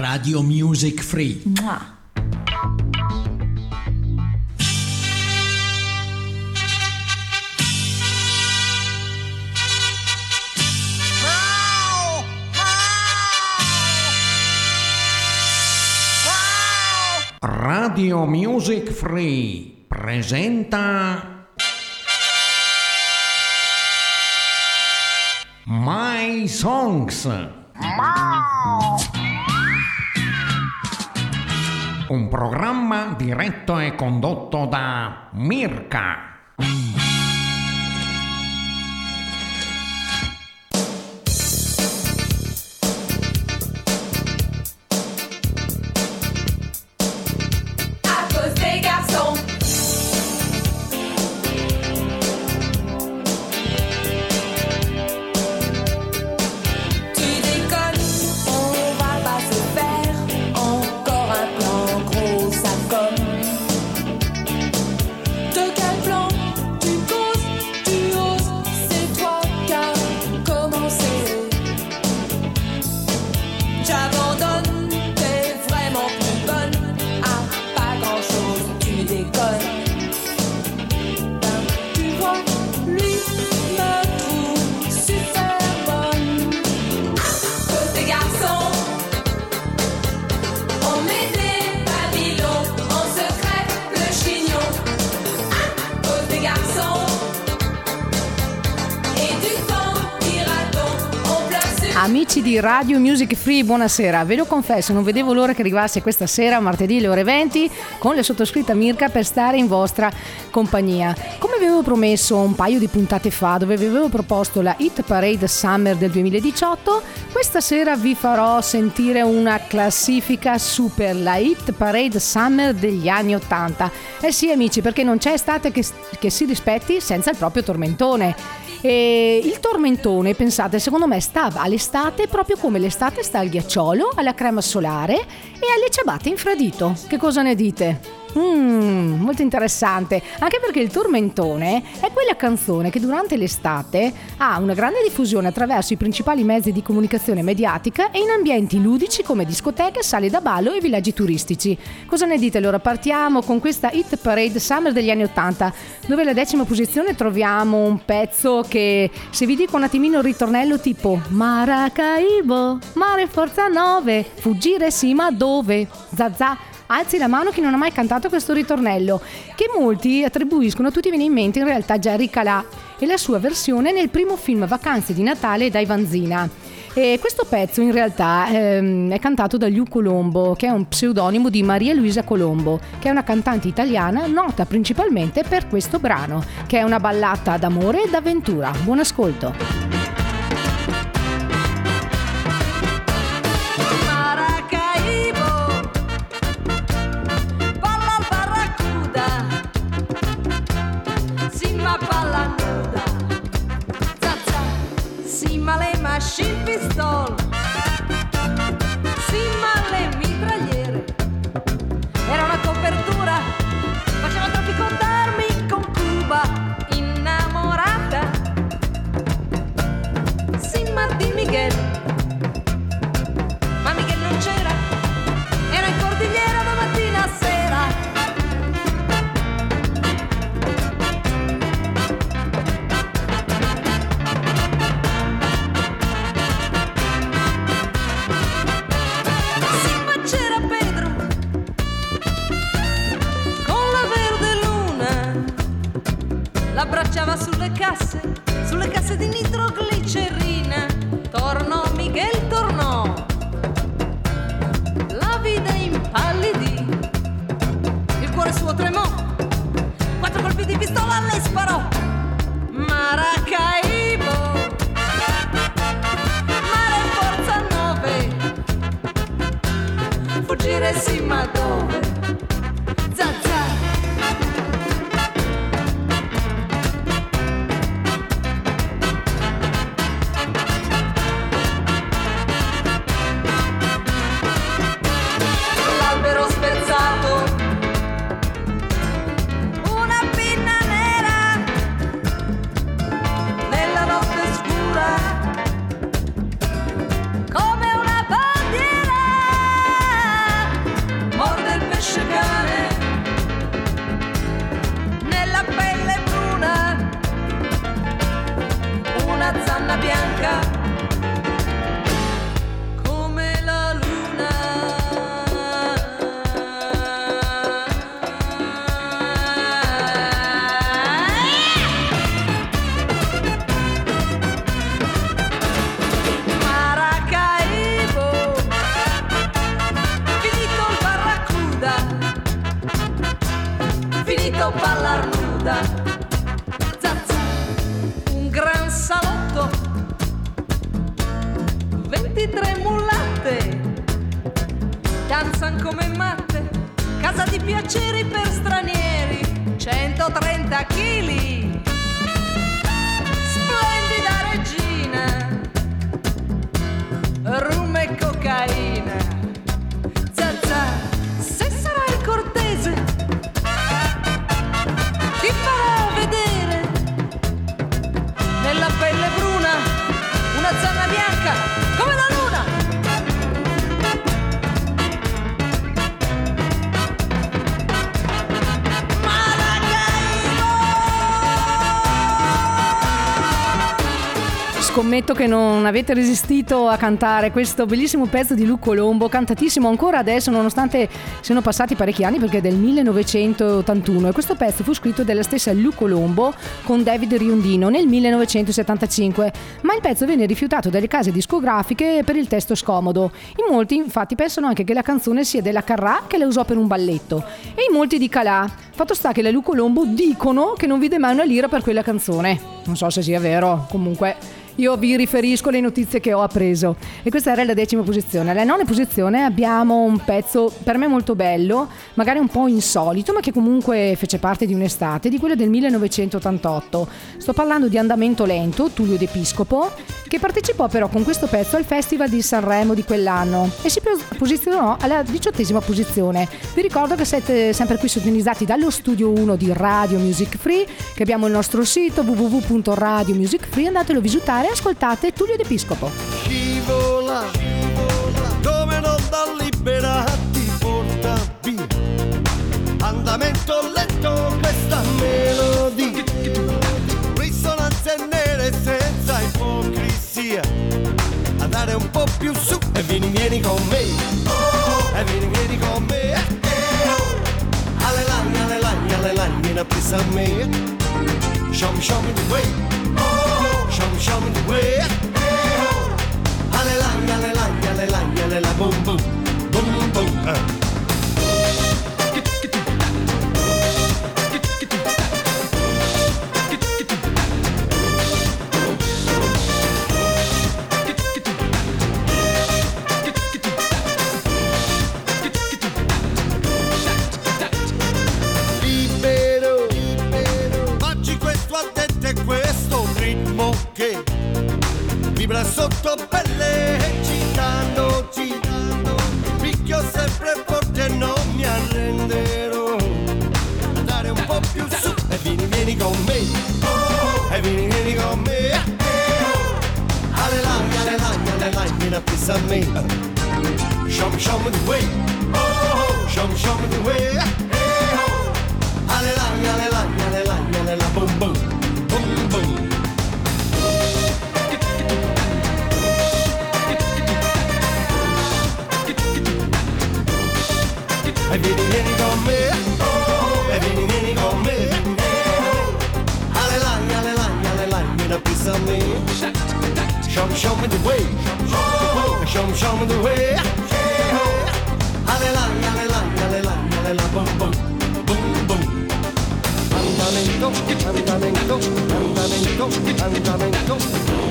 Radio Music Free. Mua. Radio Music Free presenta My Songs. Un programma diretto e condotto da Mirka. Amici di Radio Music Free, buonasera. Ve lo confesso, non vedevo l'ora che arrivasse questa sera, martedì alle ore 20, con la sottoscritta Mirka per stare in vostra compagnia. Come vi avevo promesso un paio di puntate fa, dove vi avevo proposto la Hit Parade Summer del 2018, questa sera vi farò sentire una classifica super, la Hit Parade Summer degli anni 80. Eh sì, amici, perché non c'è estate che, che si rispetti senza il proprio tormentone. E il tormentone, pensate, secondo me stava all'estate proprio come l'estate sta al ghiacciolo, alla crema solare e alle ciabatte infradito. Che cosa ne dite? Mmm, molto interessante, anche perché il tormentone è quella canzone che durante l'estate ha una grande diffusione attraverso i principali mezzi di comunicazione mediatica e in ambienti ludici come discoteche, sale da ballo e villaggi turistici. Cosa ne dite allora? Partiamo con questa Hit Parade Summer degli anni 80, dove alla decima posizione troviamo un pezzo che se vi dico un attimino il ritornello tipo Maracaibo, mare forza 9, fuggire sì ma dove? Zazà. Alzi la mano chi non ha mai cantato questo ritornello, che molti attribuiscono a tutti viene in mente in realtà Jerry Calà e la sua versione nel primo film Vacanze di Natale dai Vanzina. E questo pezzo in realtà ehm, è cantato da Liu Colombo, che è un pseudonimo di Maria Luisa Colombo, che è una cantante italiana nota principalmente per questo brano, che è una ballata d'amore e d'avventura. Buon ascolto. Scommetto che non avete resistito a cantare questo bellissimo pezzo di Luco Colombo, cantatissimo ancora adesso nonostante siano passati parecchi anni perché è del 1981 e questo pezzo fu scritto dalla stessa Luco Colombo con David Riondino nel 1975, ma il pezzo venne rifiutato dalle case discografiche per il testo scomodo. In molti infatti pensano anche che la canzone sia della Carrà che la usò per un balletto e in molti di Calà. Fatto sta che la Luco Colombo dicono che non vide mai una lira per quella canzone. Non so se sia vero, comunque io vi riferisco le notizie che ho appreso. E questa era la decima posizione. Alla nona posizione abbiamo un pezzo per me molto bello, magari un po' insolito, ma che comunque fece parte di un'estate, di quello del 1988. Sto parlando di Andamento Lento, Tullio D'Episcopo, che partecipò però con questo pezzo al Festival di Sanremo di quell'anno e si posizionò alla diciottesima posizione. Vi ricordo che siete sempre qui sintonizzati dallo studio 1 di Radio Music Free, che abbiamo il nostro sito www.radiomusicfree, andatelo a visitare ascoltate Tullio D'Episcopo. scivola, come non da libera ti porta via. Andamento lento questa melodia, risonanze nere senza ipocrisia. Andare un po' più su e vieni, vieni con me, e vieni, vieni con me. Alle lagne, alle lagne, alle lagne, vieni a presa a me. Show me, show me the way. Show me, show me the way. Alle lagne, alle lagne, alle lagne, alle la boom boom. Boom boom. eh. Vieni a pisa a me. Show me, show me the way. Show me, show me the way. Alle lagne, alle lagne, alle lagne, alle la boom boom. Boom boom. E vieni, vieni con me. E vieni, vieni con me. Alle lagne, alle lagne, alle lagne, vieni a pisa a me. Show me, show me the way. Show me, show me the way. Alle lagne, alle lagne, alle lagne, alle la boom boom. Boom boom. Andamento, andamento, andamento, andamento.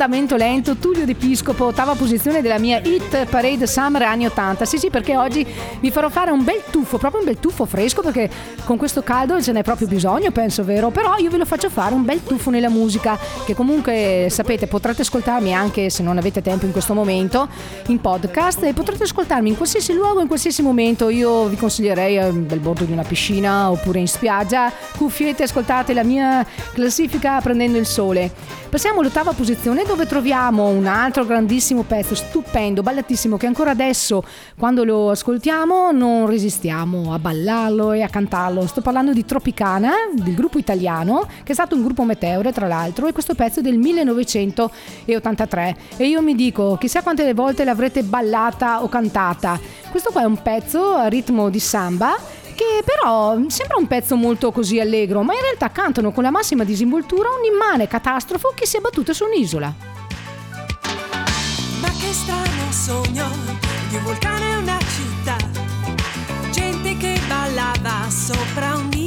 Andamento lento, Tullio D'Episcopo, ottava posizione della mia Hit Parade Summer anni 80. Sì, sì, perché oggi vi farò fare un bel tuffo, proprio un bel tuffo fresco, perché con questo caldo ce n'è proprio bisogno, penso, vero? Però io ve lo faccio fare un bel tuffo nella musica, che comunque sapete, potrete ascoltarmi anche se non avete tempo in questo momento in podcast e potrete ascoltarmi in qualsiasi luogo, in qualsiasi momento. Io vi consiglierei al bel bordo di una piscina oppure in spiaggia, cuffiette, ascoltate la mia classifica prendendo il sole. Passiamo all'ottava posizione dove troviamo un altro grandissimo pezzo, stupendo, ballatissimo, che ancora adesso quando lo ascoltiamo non resistiamo a ballarlo e a cantarlo. Sto parlando di Tropicana, del gruppo italiano, che è stato un gruppo meteore tra l'altro, e questo pezzo è del 1983. E io mi dico, chissà quante volte l'avrete ballata o cantata. Questo qua è un pezzo a ritmo di samba che però sembra un pezzo molto così allegro, ma in realtà cantano con la massima disinvoltura un'immane catastrofo che si è battuta su un'isola. Ma che strano sogno di un vulcano e una città. Gente che ballava sopra un'isola.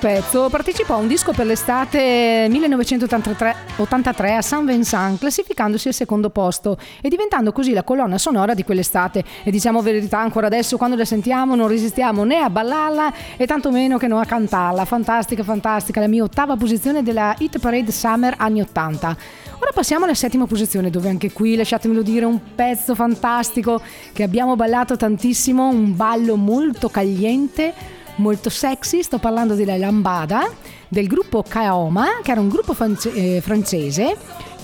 Pezzo partecipò a un disco per l'estate 1983 83 a San Vincent, classificandosi al secondo posto e diventando così la colonna sonora di quell'estate. E diciamo verità, ancora adesso quando la sentiamo non resistiamo né a ballarla e tantomeno che non a cantarla. Fantastica, fantastica, la mia ottava posizione della Hit Parade Summer anni 80. Ora passiamo alla settima posizione, dove anche qui, lasciatemelo dire, un pezzo fantastico che abbiamo ballato tantissimo, un ballo molto cagliente, molto sexy. Sto parlando della Lambada del gruppo Kaoma, che era un gruppo france- eh, francese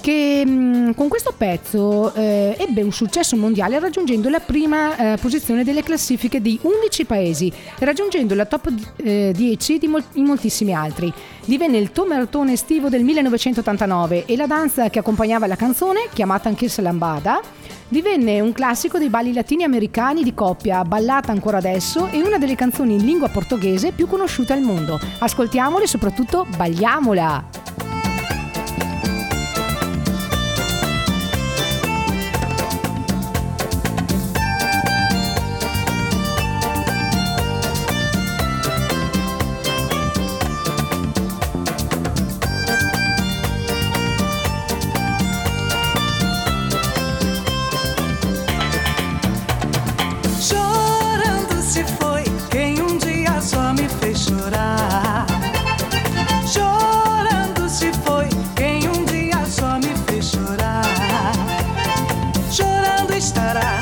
che mh, con questo pezzo eh, ebbe un successo mondiale raggiungendo la prima eh, posizione delle classifiche di 11 paesi raggiungendo la top eh, 10 di mol- in moltissimi altri. Divenne il tomertone estivo del 1989 e la danza che accompagnava la canzone, chiamata anch'essa lambada, divenne un classico dei balli latini americani di coppia, ballata ancora adesso e una delle canzoni in lingua portoghese più conosciute al mondo. Ascoltiamola e soprattutto balliamola! estará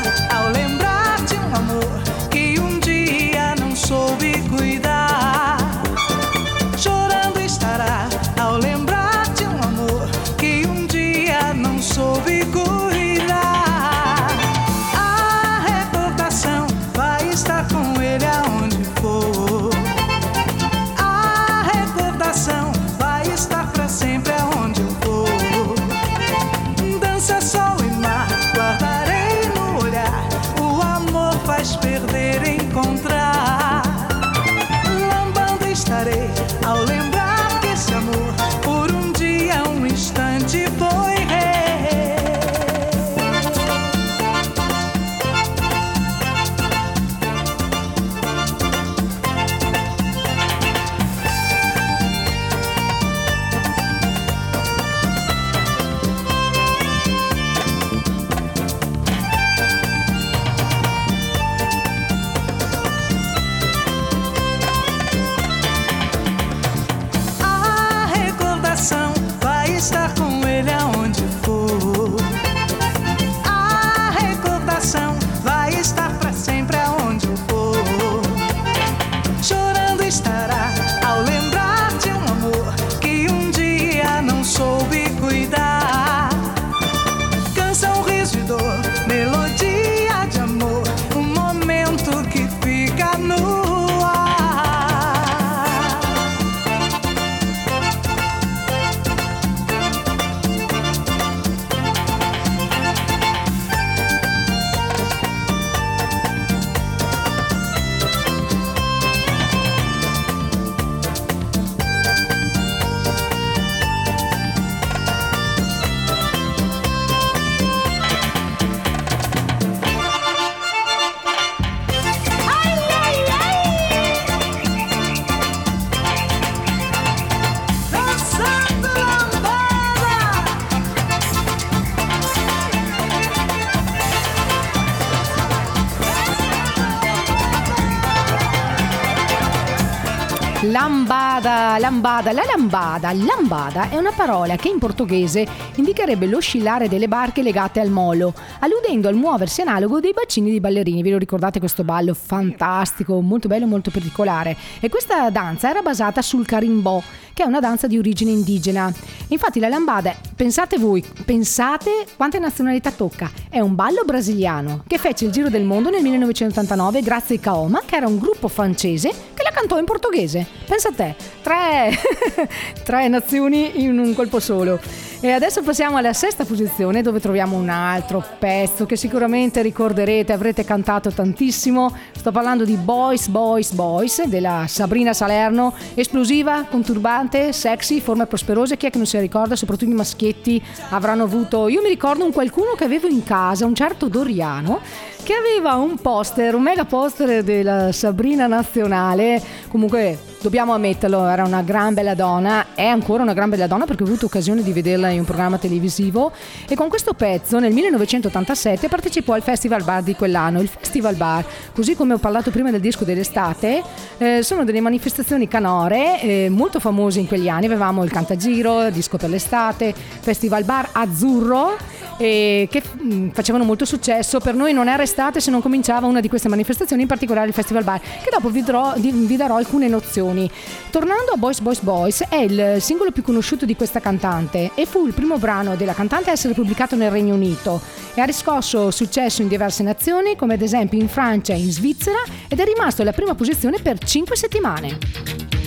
Lambada, la lambada, lambada è una parola che in portoghese indicherebbe l'oscillare delle barche legate al molo, alludendo al muoversi analogo dei bacini di ballerini. Vi lo ricordate questo ballo fantastico, molto bello, molto particolare? E questa danza era basata sul carimbò, che è una danza di origine indigena. Infatti la lambada, pensate voi, pensate quante nazionalità tocca. È un ballo brasiliano che fece il giro del mondo nel 1989 grazie a Kaoma, che era un gruppo francese cantò in portoghese. Pensa a te, tre, tre nazioni in un colpo solo. E adesso passiamo alla sesta posizione dove troviamo un altro pezzo che sicuramente ricorderete, avrete cantato tantissimo. Sto parlando di Boys, Boys, Boys della Sabrina Salerno, esplosiva, conturbante, sexy, forme prosperose. Chi è che non si ricorda? Soprattutto i maschietti avranno avuto. Io mi ricordo un qualcuno che avevo in casa, un certo Doriano che aveva un poster, un mega poster della Sabrina Nazionale. Comunque dobbiamo ammetterlo, era una gran bella donna, è ancora una gran bella donna perché ho avuto occasione di vederla in un programma televisivo e con questo pezzo nel 1987 partecipò al Festival Bar di quell'anno. Il Festival Bar, così come ho parlato prima del disco dell'estate, eh, sono delle manifestazioni canore eh, molto famose in quegli anni. Avevamo il Cantagiro, il disco per l'estate, Festival Bar Azzurro e che mh, facevano molto successo. Per noi non era estate se non cominciava una di queste manifestazioni, in particolare il Festival Bar, che dopo vi, darò- vi darò alcune nozioni. Tornando a Boys Boys Boys, è il singolo più conosciuto di questa cantante e fu il primo brano della cantante a essere pubblicato nel Regno Unito e ha riscosso successo in diverse nazioni, come ad esempio in Francia e in Svizzera, ed è rimasto alla prima posizione per 5 settimane.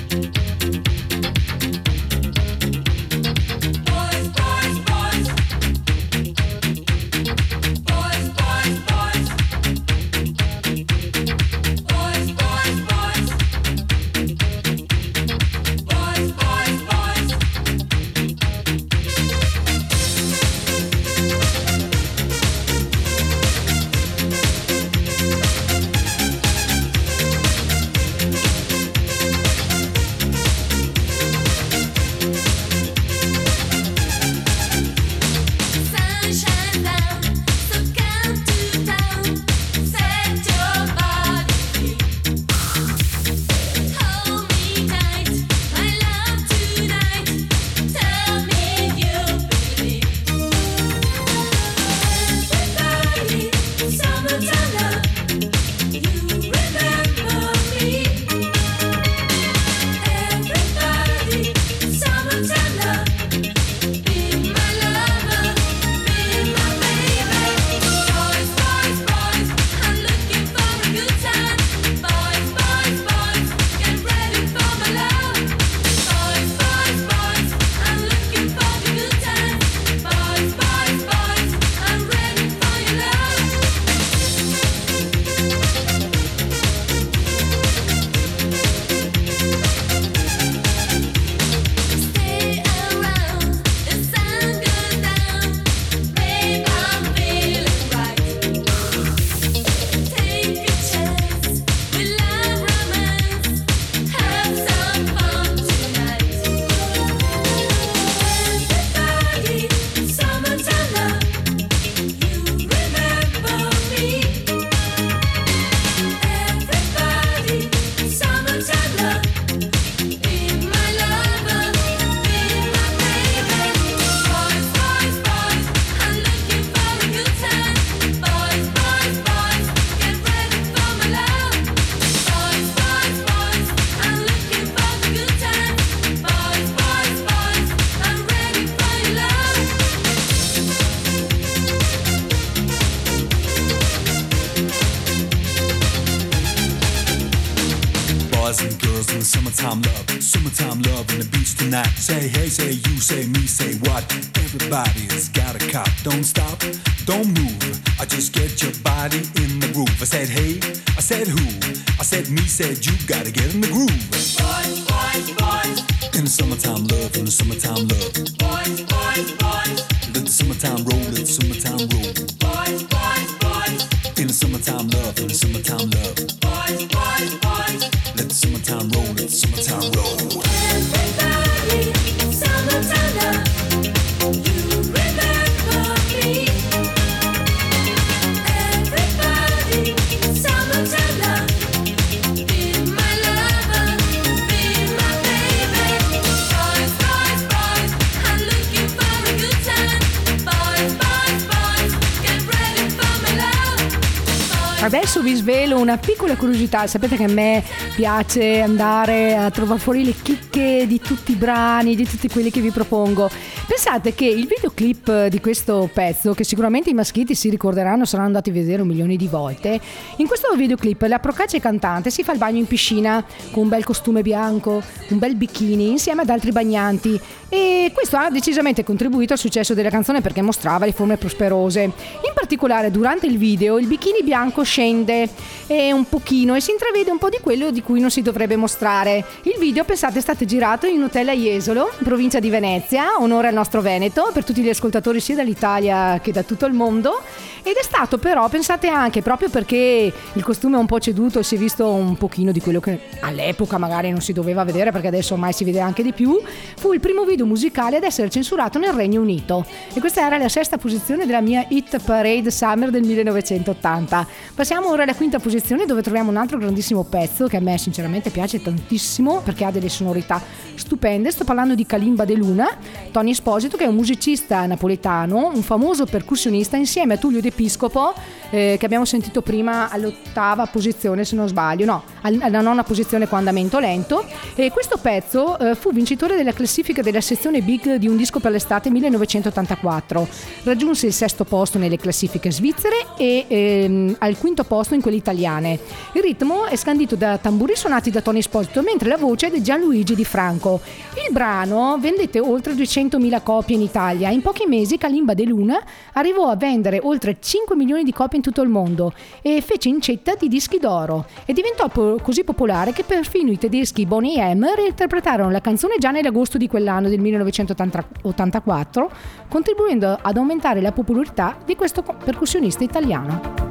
Curiosità, sapete che a me piace andare a trovare fuori le chicche di tutti i brani, di tutti quelli che vi propongo. Pensate che il videoclip di questo pezzo, che sicuramente i maschietti si ricorderanno, saranno andati a vedere un milione di volte, in questo videoclip la procace cantante si fa il bagno in piscina con un bel costume bianco, un bel bikini insieme ad altri bagnanti e questo ha decisamente contribuito al successo della canzone perché mostrava le forme prosperose. In particolare durante il video il bikini bianco scende un pochino e si intravede un po' di quello di cui non si dovrebbe mostrare. Il video, pensate, è stato girato in un hotel a Jesolo, in provincia di Venezia, onore al nostro Veneto, per tutti gli ascoltatori sia dall'Italia che da tutto il mondo. Ed è stato però, pensate anche, proprio perché il costume è un po' ceduto e si è visto un pochino di quello che all'epoca magari non si doveva vedere perché adesso ormai si vede anche di più, fu il primo video musicale ad essere censurato nel Regno Unito. E questa era la sesta posizione della mia Hit Parade Summer del 1980. Passiamo ora alla quinta posizione dove troviamo un altro grandissimo pezzo che a me sinceramente piace tantissimo perché ha delle sonorità stupende. Sto parlando di Kalimba De Luna, Tony Esposito che è un musicista napoletano, un famoso percussionista insieme a Tullio De Piscopo eh, che abbiamo sentito prima all'ottava posizione se non sbaglio, no, all- alla nona posizione con andamento lento. E questo pezzo eh, fu vincitore della classifica della sezione Big di un disco per l'estate 1984. Raggiunse il sesto posto nelle classifiche svizzere e ehm, al quinto posto in quelle italiane. Il ritmo è scandito da tamburi suonati da Tony Esposito, mentre la voce è di Gianluigi Di Franco. Il brano vendette oltre 200.000 copie in Italia. In pochi mesi Kalimba De Luna arrivò a vendere oltre 5 milioni di copie in tutto il mondo e fece incetta di dischi d'oro. E diventò po- così popolare che perfino i tedeschi Bonnie M reinterpretarono la canzone già nell'agosto di quell'anno del 1984, contribuendo ad aumentare la popolarità di questo percussionista italiano.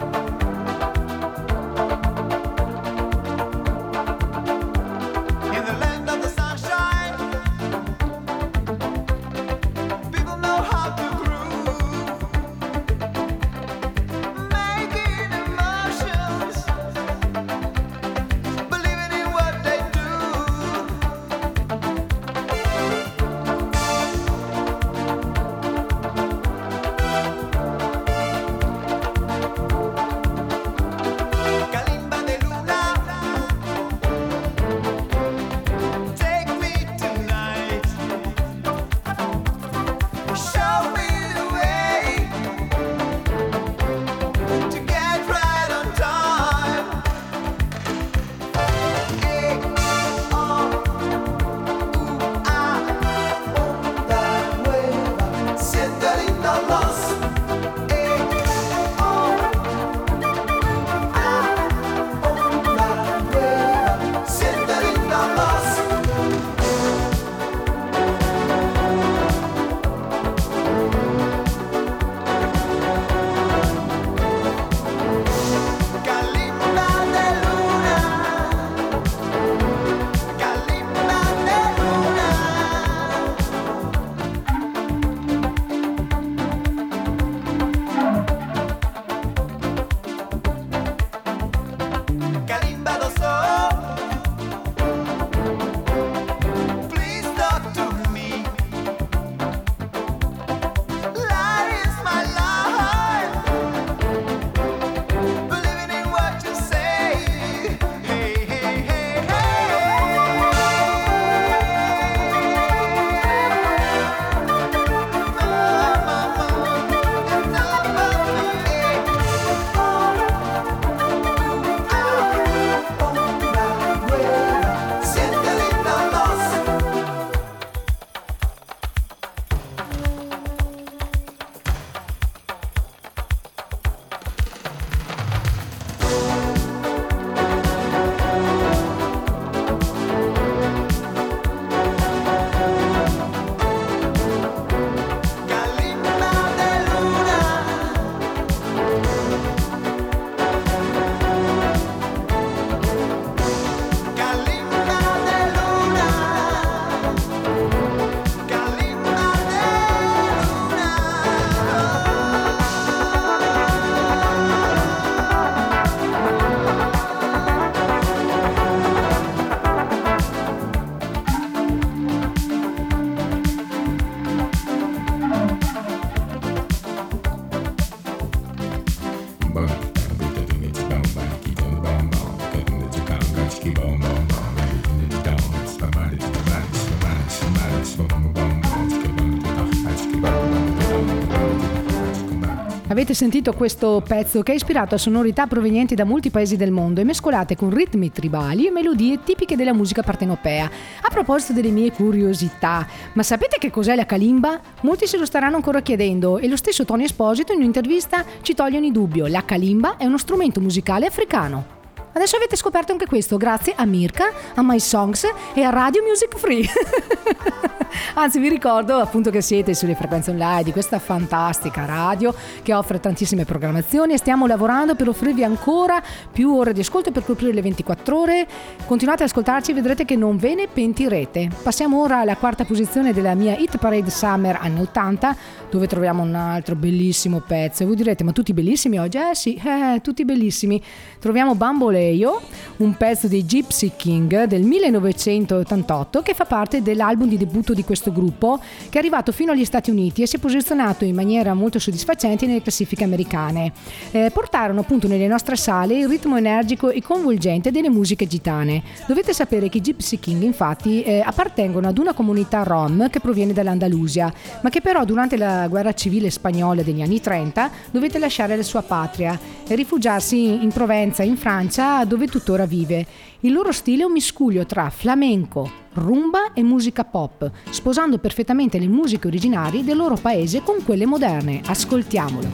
Avete sentito questo pezzo che è ispirato a sonorità provenienti da molti paesi del mondo e mescolate con ritmi tribali e melodie tipiche della musica partenopea. A proposito delle mie curiosità, ma sapete che cos'è la kalimba? Molti se lo staranno ancora chiedendo e lo stesso Tony Esposito in un'intervista ci toglie ogni dubbio. La kalimba è uno strumento musicale africano. Adesso avete scoperto anche questo grazie a Mirka, a My Songs e a Radio Music Free. Anzi, vi ricordo appunto che siete sulle frequenze online di questa fantastica radio che offre tantissime programmazioni e stiamo lavorando per offrirvi ancora più ore di ascolto per coprire le 24 ore. Continuate ad ascoltarci e vedrete che non ve ne pentirete. Passiamo ora alla quarta posizione della mia Hit Parade Summer anni 80, dove troviamo un altro bellissimo pezzo. E voi direte, ma tutti bellissimi oggi? Eh sì, eh, tutti bellissimi. Troviamo Bamboleio, un pezzo di Gypsy King del 1988 che fa parte dell'album di debutto di questo gruppo che è arrivato fino agli Stati Uniti e si è posizionato in maniera molto soddisfacente nelle classifiche americane. Eh, portarono appunto nelle nostre sale il ritmo energico e coinvolgente delle musiche gitane. Dovete sapere che i Gypsy King infatti eh, appartengono ad una comunità rom che proviene dall'Andalusia, ma che però durante la guerra civile spagnola degli anni 30 dovette lasciare la sua patria e rifugiarsi in Provenza, in Francia, dove tuttora vive. Il loro stile è un miscuglio tra flamenco, rumba e musica pop, sposando perfettamente le musiche originali del loro paese con quelle moderne. Ascoltiamolo.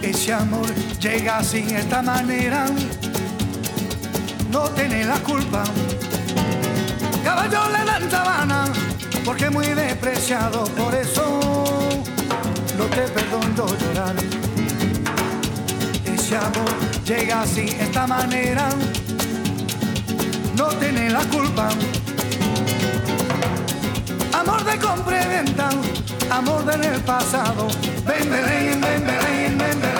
Ese amor llega así, esta manera, no tiene la culpa. Caballo le dan porque muy despreciado, por eso no te perdono llorar. Ese amor llega así, esta manera, no tiene la culpa. Amor de compra amor del pasado. Ven, Belén, ven, Belén, ven, Belén, ven,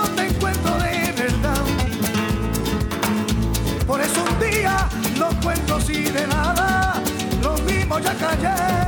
yeah.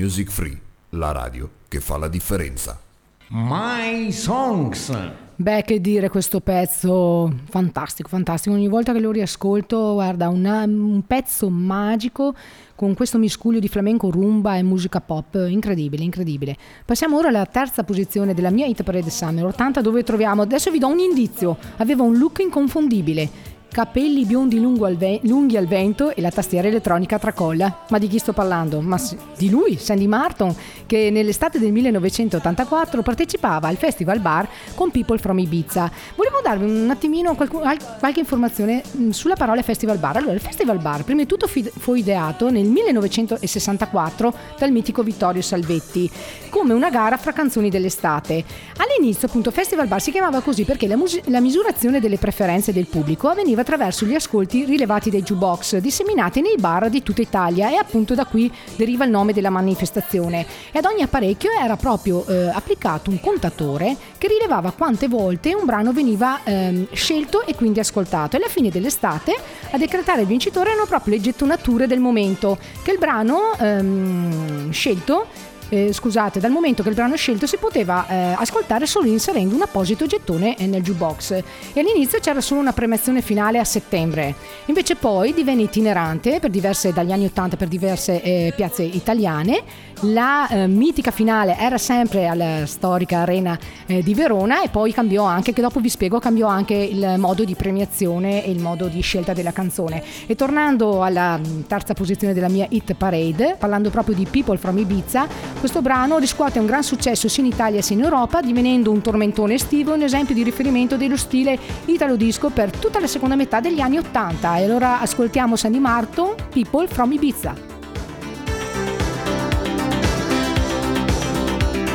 Music Free, la radio che fa la differenza. My Songs. Beh, che dire questo pezzo, fantastico, fantastico. Ogni volta che lo riascolto, guarda, una- un pezzo magico con questo miscuglio di flamenco, rumba e musica pop, incredibile, incredibile. Passiamo ora alla terza posizione della mia hit parade summer 80 dove troviamo, adesso vi do un indizio, aveva un look inconfondibile. Capelli biondi al ve- lunghi al vento e la tastiera elettronica tracolla. Ma di chi sto parlando? Ma sì, di lui, Sandy Martin, che nell'estate del 1984 partecipava al Festival Bar con People from Ibiza. Volevo darvi un attimino qualcu- al- qualche informazione mh, sulla parola Festival Bar. Allora, il Festival Bar, prima di tutto, fi- fu ideato nel 1964 dal mitico Vittorio Salvetti come una gara fra canzoni dell'estate. All'inizio, appunto, Festival Bar si chiamava così perché la, mus- la misurazione delle preferenze del pubblico avveniva attraverso gli ascolti rilevati dai jukebox disseminati nei bar di tutta Italia e appunto da qui deriva il nome della manifestazione. E ad ogni apparecchio era proprio eh, applicato un contatore che rilevava quante volte un brano veniva ehm, scelto e quindi ascoltato. E alla fine dell'estate a decretare il vincitore erano proprio le gettonature del momento, che il brano ehm, scelto eh, scusate, dal momento che il brano scelto si poteva eh, ascoltare solo inserendo un apposito gettone eh, nel jukebox e all'inizio c'era solo una premiazione finale a settembre. Invece poi divenne itinerante diverse, dagli anni 80 per diverse eh, piazze italiane. La eh, mitica finale era sempre alla storica arena di Verona e poi cambiò anche, che dopo vi spiego, cambiò anche il modo di premiazione e il modo di scelta della canzone. E tornando alla mh, terza posizione della mia hit parade, parlando proprio di People from Ibiza, questo brano riscuote un gran successo sia in Italia sia in Europa, divenendo un tormentone estivo e un esempio di riferimento dello stile italo disco per tutta la seconda metà degli anni 80. E allora ascoltiamo Sandy Martin, People from Ibiza.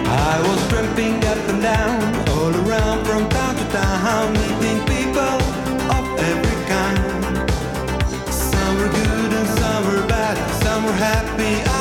I was tramping up and down, all around from town to town, meeting people of every kind. Some were good and some were bad, some were happy,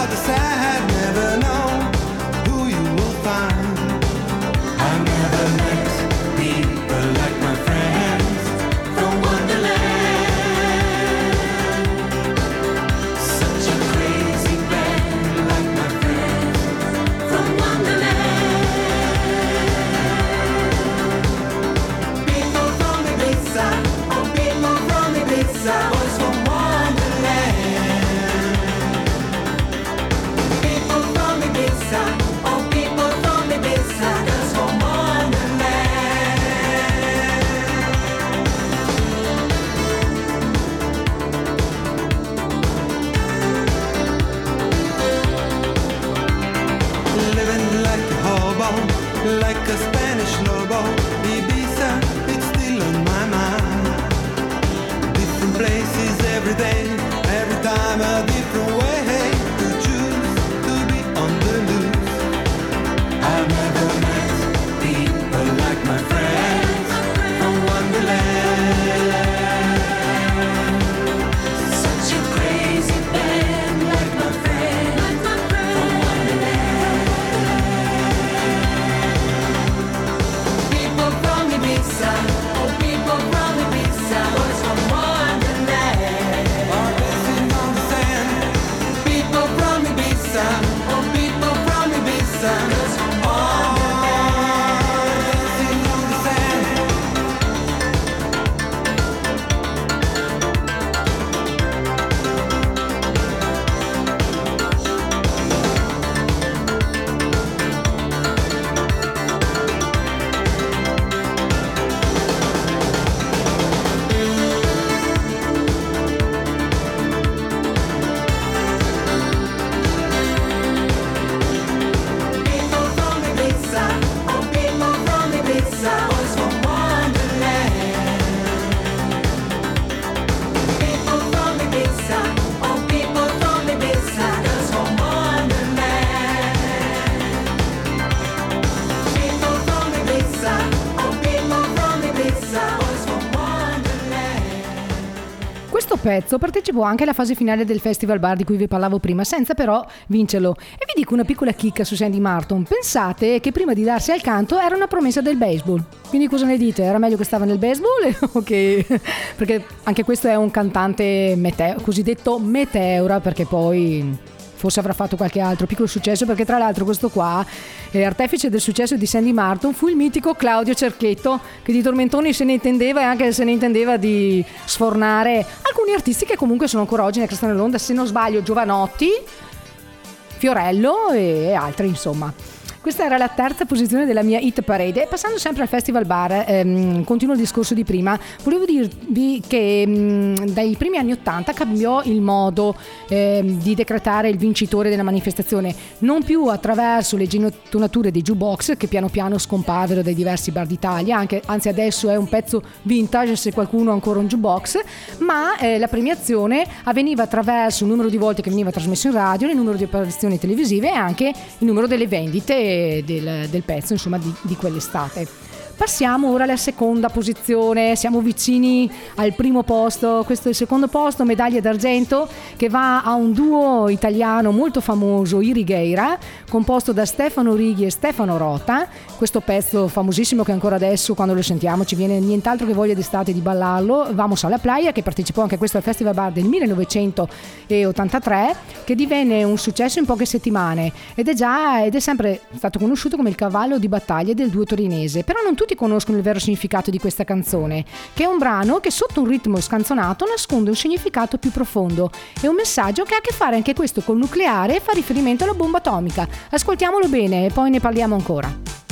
pezzo partecipò anche alla fase finale del Festival Bar di cui vi parlavo prima, senza però vincerlo. E vi dico una piccola chicca su Sandy Martin. Pensate che prima di darsi al canto era una promessa del baseball. Quindi cosa ne dite? Era meglio che stava nel baseball? ok, perché anche questo è un cantante meteo, cosiddetto meteora, perché poi forse avrà fatto qualche altro piccolo successo perché tra l'altro questo qua, artefice del successo di Sandy Martin, fu il mitico Claudio Cerchetto che di tormentoni se ne intendeva e anche se ne intendeva di sfornare alcuni artisti che comunque sono ancora oggi nel Cristone dell'Onda, se non sbaglio Giovanotti, Fiorello e altri insomma. Questa era la terza posizione della mia hit parade. E passando sempre al Festival Bar, ehm, continuo il discorso di prima, volevo dirvi che mh, dai primi anni Ottanta cambiò il modo ehm, di decretare il vincitore della manifestazione, non più attraverso le gettonature dei jukebox che piano piano scomparvero dai diversi bar d'Italia, anche, anzi adesso è un pezzo vintage se qualcuno ha ancora un jukebox, ma eh, la premiazione avveniva attraverso il numero di volte che veniva trasmesso in radio, il numero di apparizioni televisive e anche il numero delle vendite del, del pezzo insomma di, di quell'estate. Passiamo ora alla seconda posizione, siamo vicini al primo posto, questo è il secondo posto, medaglia d'argento che va a un duo italiano molto famoso, I Righeira, composto da Stefano Righi e Stefano Rota, questo pezzo famosissimo che ancora adesso quando lo sentiamo ci viene nient'altro che voglia d'estate di ballarlo, Vamos alla playa che partecipò anche questo al Festival Bar del 1983 che divenne un successo in poche settimane ed è già ed è sempre stato conosciuto come il cavallo di battaglia del duo torinese, però non tutti conoscono il vero significato di questa canzone, che è un brano che sotto un ritmo scanzonato nasconde un significato più profondo e un messaggio che ha a che fare anche questo col nucleare e fa riferimento alla bomba atomica. Ascoltiamolo bene e poi ne parliamo ancora.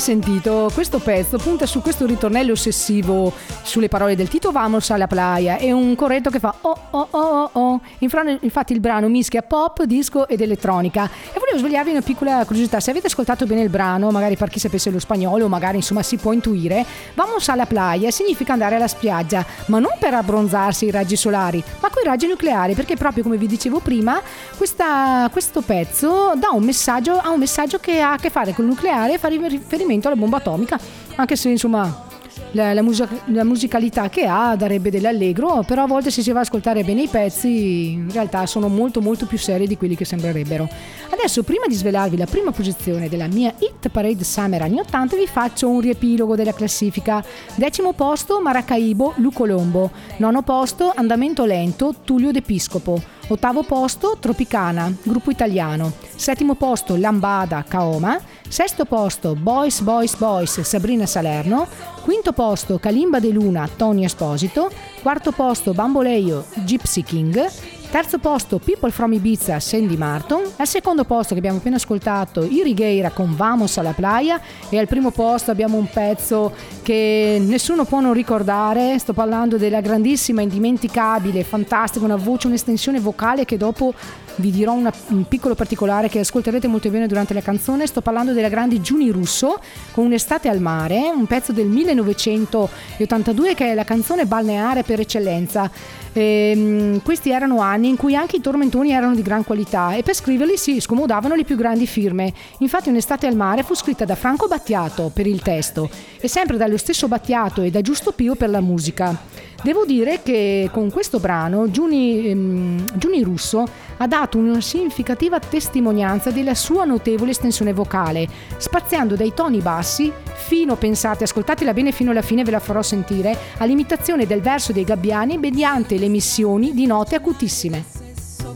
Sentito, questo pezzo punta su questo ritornello ossessivo sulle parole del Tito Vamos alla playa e un corretto che fa oh oh oh oh oh. Infatti il brano mischia pop, disco ed elettronica. E volevo svegliarvi una piccola curiosità, se avete ascoltato bene il brano, magari per chi sapesse lo spagnolo, magari insomma si può intuire, Vamos alla playa significa andare alla spiaggia, ma non per abbronzarsi i raggi solari, ma con i raggi nucleari, perché proprio come vi dicevo prima, questa- questo pezzo dà un messaggio, ha un messaggio che ha a che fare con il nucleare e fa riferimento alla bomba atomica, anche se insomma la, la musica- la musicalità che ha darebbe dell'allegro, però a volte se si va ad ascoltare bene i pezzi in realtà sono molto molto più seri di quelli che sembrerebbero. Adesso prima di svelarvi la prima posizione della mia Hit Parade Summer anni 80 vi faccio un riepilogo della classifica. Decimo posto Maracaibo Lucolombo, nono posto Andamento Lento Tullio D'Episcopo. Ottavo posto Tropicana, gruppo italiano. Settimo posto Lambada, Kaoma. Sesto posto Boys Boys Boys, Sabrina Salerno. Quinto posto Kalimba De Luna, Tony Esposito. Quarto posto Bamboleio, Gypsy King. Terzo posto People from Ibiza, Sandy Martin. Al secondo posto che abbiamo appena ascoltato Irigheira con Vamos alla playa. E al primo posto abbiamo un pezzo che nessuno può non ricordare. Sto parlando della grandissima, indimenticabile, fantastica, una voce, un'estensione vocale che dopo vi dirò una- un piccolo particolare che ascolterete molto bene durante la canzone. Sto parlando della grande Giuni Russo con Un'estate al mare, un pezzo del 1982 che è la canzone balneare per eccellenza. Ehm, questi erano anni in cui anche i tormentoni erano di gran qualità e per scriverli si scomodavano le più grandi firme. Infatti Un'estate al mare fu scritta da Franco Battiato per il testo e sempre dallo stesso Battiato e da Giusto Pio per la musica. Devo dire che con questo brano Giuni, ehm, Giuni Russo ha dato una significativa testimonianza della sua notevole estensione vocale, spaziando dai toni bassi fino, pensate, ascoltatela bene fino alla fine, ve la farò sentire, all'imitazione del verso dei gabbiani mediante le emissioni di note acutissime.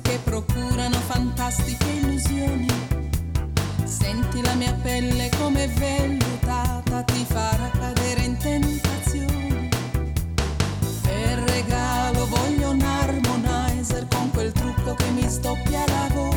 che procurano fantastiche illusioni. Senti la mia pelle come vellutata, ti farà cadere in tentazioni. Per regalo voglio trucco che mi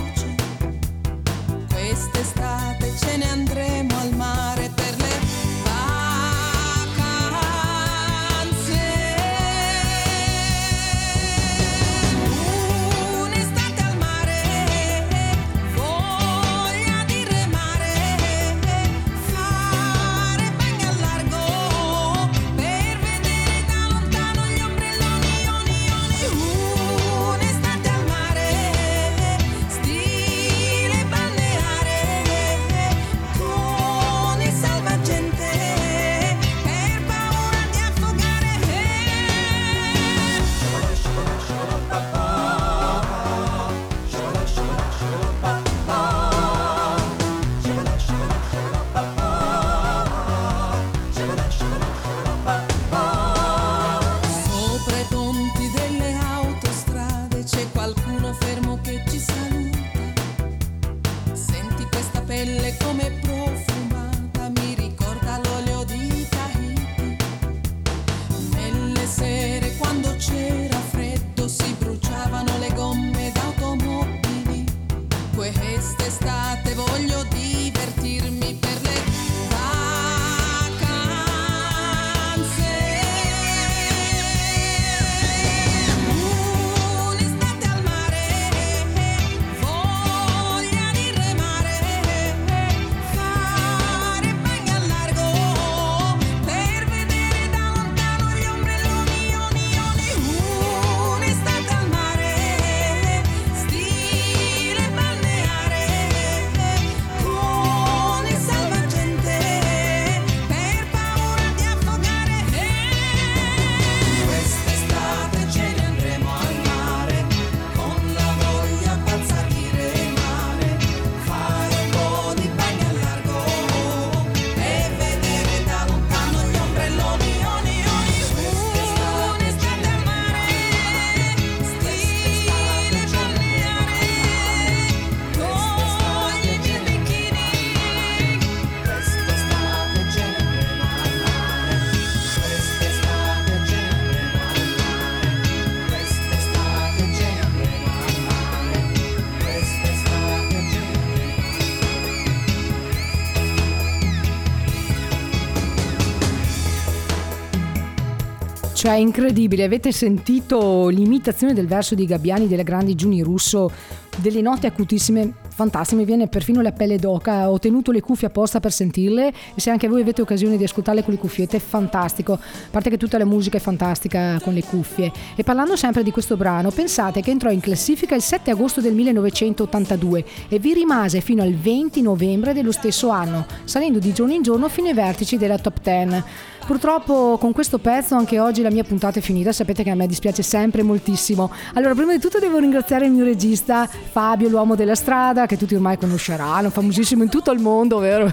Cioè, incredibile, avete sentito l'imitazione del verso di Gabbiani delle grandi Giuni Russo, delle note acutissime, fantastiche, mi viene perfino la pelle d'oca, ho tenuto le cuffie apposta per sentirle e se anche voi avete occasione di ascoltarle con le cuffiette, fantastico, a parte che tutta la musica è fantastica con le cuffie. E parlando sempre di questo brano, pensate che entrò in classifica il 7 agosto del 1982 e vi rimase fino al 20 novembre dello stesso anno, salendo di giorno in giorno fino ai vertici della top 10. Purtroppo con questo pezzo anche oggi la mia puntata è finita, sapete che a me dispiace sempre moltissimo. Allora, prima di tutto devo ringraziare il mio regista Fabio, l'uomo della strada, che tutti ormai conosceranno, famosissimo in tutto il mondo, vero?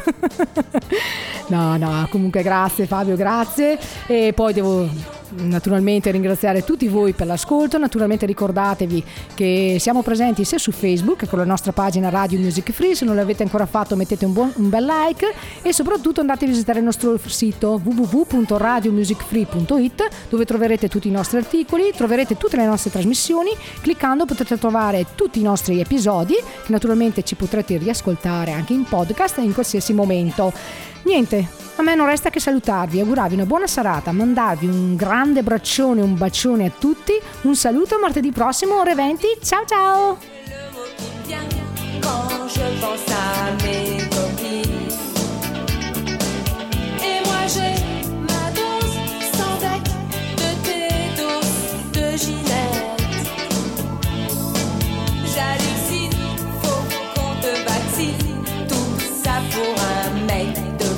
no, no, comunque grazie Fabio, grazie. E poi devo naturalmente ringraziare tutti voi per l'ascolto, naturalmente ricordatevi che siamo presenti sia su Facebook con la nostra pagina Radio Music Free, se non l'avete ancora fatto mettete un, buon, un bel like e soprattutto andate a visitare il nostro sito www.radiomusicfree.it dove troverete tutti i nostri articoli, troverete tutte le nostre trasmissioni, cliccando potete trovare tutti i nostri episodi che naturalmente ci potrete riascoltare anche in podcast in qualsiasi momento. Niente, a me non resta che salutarvi, augurarvi una buona serata, mandarvi un grande braccione, un bacione a tutti, un saluto martedì prossimo ore 20, ciao ciao! J'hallucine, faut qu'on te vaccine. Tout ça pour un